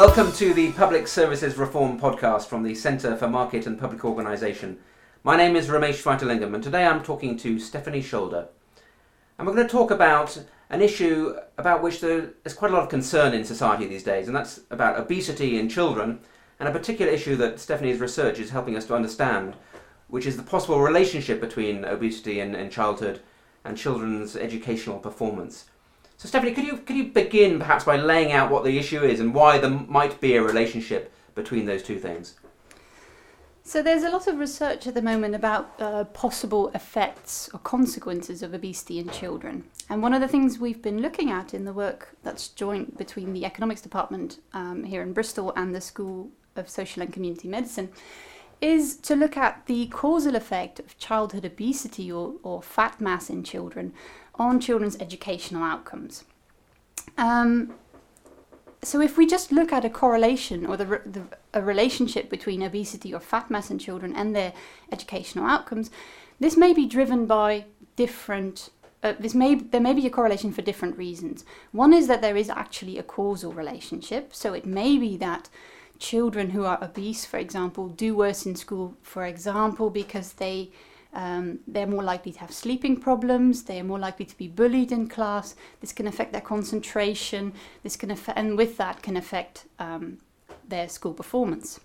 Welcome to the Public Services Reform podcast from the Centre for Market and Public Organisation. My name is Ramesh Vaidilingam and today I'm talking to Stephanie Scholder. And we're going to talk about an issue about which there is quite a lot of concern in society these days, and that's about obesity in children, and a particular issue that Stephanie's research is helping us to understand, which is the possible relationship between obesity in, in childhood and children's educational performance. So, Stephanie, could you could you begin perhaps by laying out what the issue is and why there might be a relationship between those two things? So there's a lot of research at the moment about uh, possible effects or consequences of obesity in children. And one of the things we've been looking at in the work that's joint between the economics department um, here in Bristol and the School of Social and Community Medicine is to look at the causal effect of childhood obesity or, or fat mass in children on children's educational outcomes. Um, so if we just look at a correlation or the, the, a relationship between obesity or fat mass in children and their educational outcomes, this may be driven by different. Uh, this may there may be a correlation for different reasons. One is that there is actually a causal relationship. So it may be that children who are obese, for example, do worse in school, for example, because they um, they're more likely to have sleeping problems. They are more likely to be bullied in class. This can affect their concentration. This can affect, and with that can affect um, their school performance.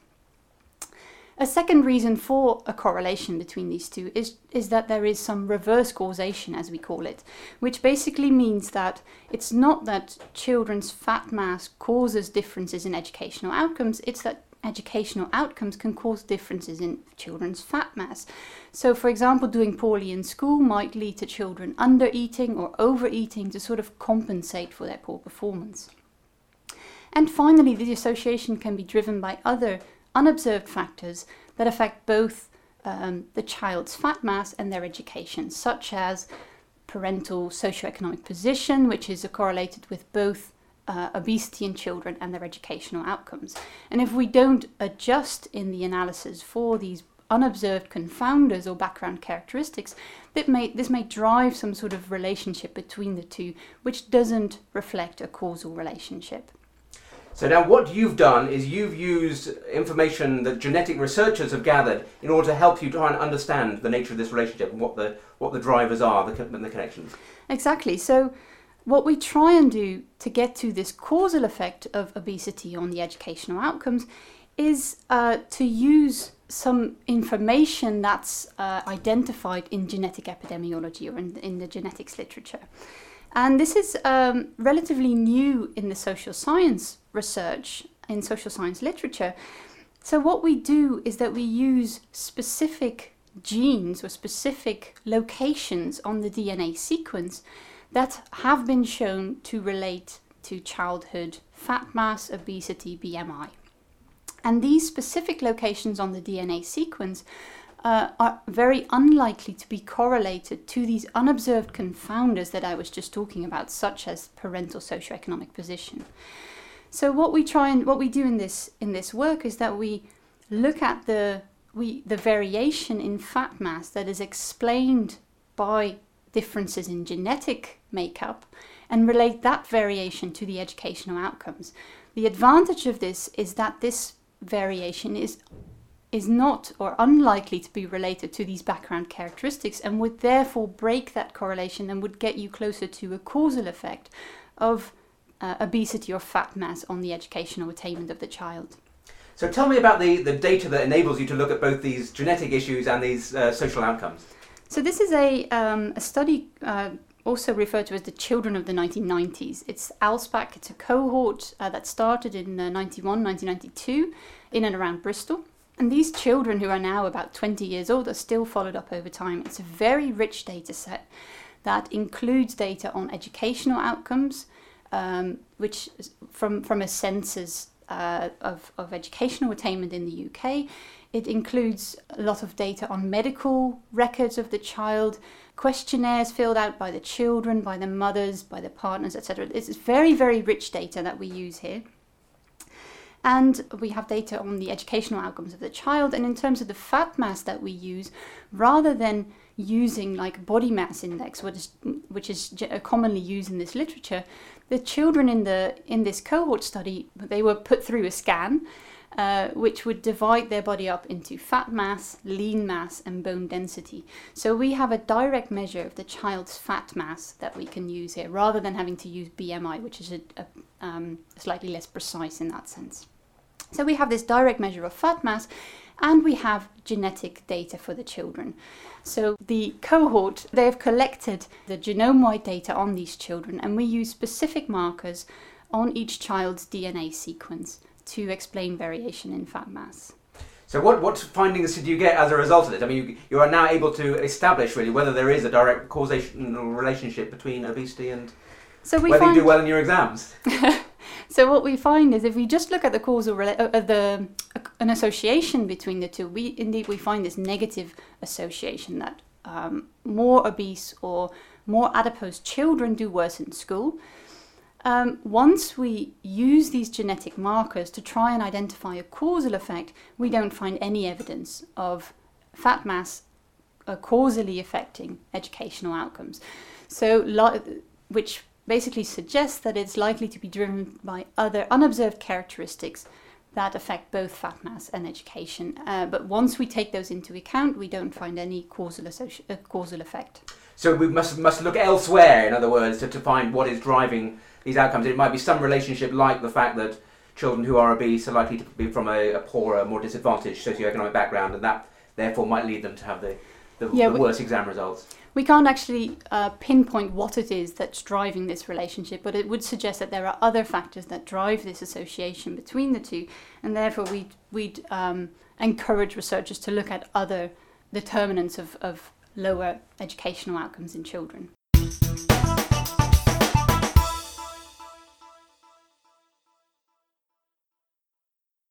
A second reason for a correlation between these two is, is that there is some reverse causation, as we call it, which basically means that it's not that children's fat mass causes differences in educational outcomes, it's that educational outcomes can cause differences in children's fat mass. So, for example, doing poorly in school might lead to children under eating or overeating to sort of compensate for their poor performance. And finally, the association can be driven by other unobserved factors that affect both um, the child's fat mass and their education, such as parental socioeconomic position, which is correlated with both uh, obesity in children and their educational outcomes. And if we don't adjust in the analysis for these unobserved confounders or background characteristics, that may, this may drive some sort of relationship between the two, which doesn't reflect a causal relationship. So now what you've done is you've used information that genetic researchers have gathered in order to help you try and understand the nature of this relationship and what the, what the drivers are, the, the connections. Exactly. So what we try and do to get to this causal effect of obesity on the educational outcomes is uh, to use some information that's uh, identified in genetic epidemiology or in, in, the genetics literature. And this is um, relatively new in the social science research, in social science literature. So, what we do is that we use specific genes or specific locations on the DNA sequence that have been shown to relate to childhood fat mass, obesity, BMI. And these specific locations on the DNA sequence uh, are very unlikely to be correlated to these unobserved confounders that I was just talking about, such as parental socioeconomic position. So what we try and what we do in this in this work is that we look at the we the variation in fat mass that is explained by differences in genetic makeup and relate that variation to the educational outcomes. The advantage of this is that this variation is is not or unlikely to be related to these background characteristics and would therefore break that correlation and would get you closer to a causal effect of uh, obesity or fat mass on the educational attainment of the child. So tell me about the, the data that enables you to look at both these genetic issues and these uh, social outcomes. So this is a, um, a study uh, also referred to as the children of the 1990s. It's ALSPAC, it's a cohort uh, that started in uh, 91, 1992 in and around Bristol. And these children who are now about 20 years old are still followed up over time. It's a very rich data set that includes data on educational outcomes, um, which from, from a census uh, of, of educational attainment in the UK. It includes a lot of data on medical records of the child, questionnaires filled out by the children, by the mothers, by the partners, etc. It's very, very rich data that we use here. And we have data on the educational outcomes of the child. And in terms of the fat mass that we use, rather than using like body mass index, which is, which is commonly used in this literature, the children in the in this cohort study they were put through a scan uh, which would divide their body up into fat mass, lean mass, and bone density. So we have a direct measure of the child's fat mass that we can use here, rather than having to use BMI, which is a, a, um, slightly less precise in that sense. So we have this direct measure of fat mass, and we have genetic data for the children. So the cohort, they have collected the genome-wide data on these children, and we use specific markers on each child's DNA sequence to explain variation in fat mass. So what, what findings did you get as a result of it? I mean, you, you are now able to establish really whether there is a direct causation relationship between obesity and so whether you do well in your exams. so what we find is if we just look at the causal rela- uh, uh, the uh, an association between the two, we indeed we find this negative association that um, more obese or more adipose children do worse in school. Um, once we use these genetic markers to try and identify a causal effect, we don't find any evidence of fat mass uh, causally affecting educational outcomes. So, which basically suggests that it's likely to be driven by other unobserved characteristics that affect both fat mass and education. Uh, but once we take those into account, we don't find any causal, associ- uh, causal effect. So we must, must look elsewhere, in other words, to, to find what is driving these outcomes. It might be some relationship like the fact that children who are obese are likely to be from a, a poorer, more disadvantaged socioeconomic background, and that therefore might lead them to have the, the, yeah, the worst exam results. We can't actually uh, pinpoint what it is that's driving this relationship, but it would suggest that there are other factors that drive this association between the two, and therefore we'd, we'd um, encourage researchers to look at other determinants of, of lower educational outcomes in children.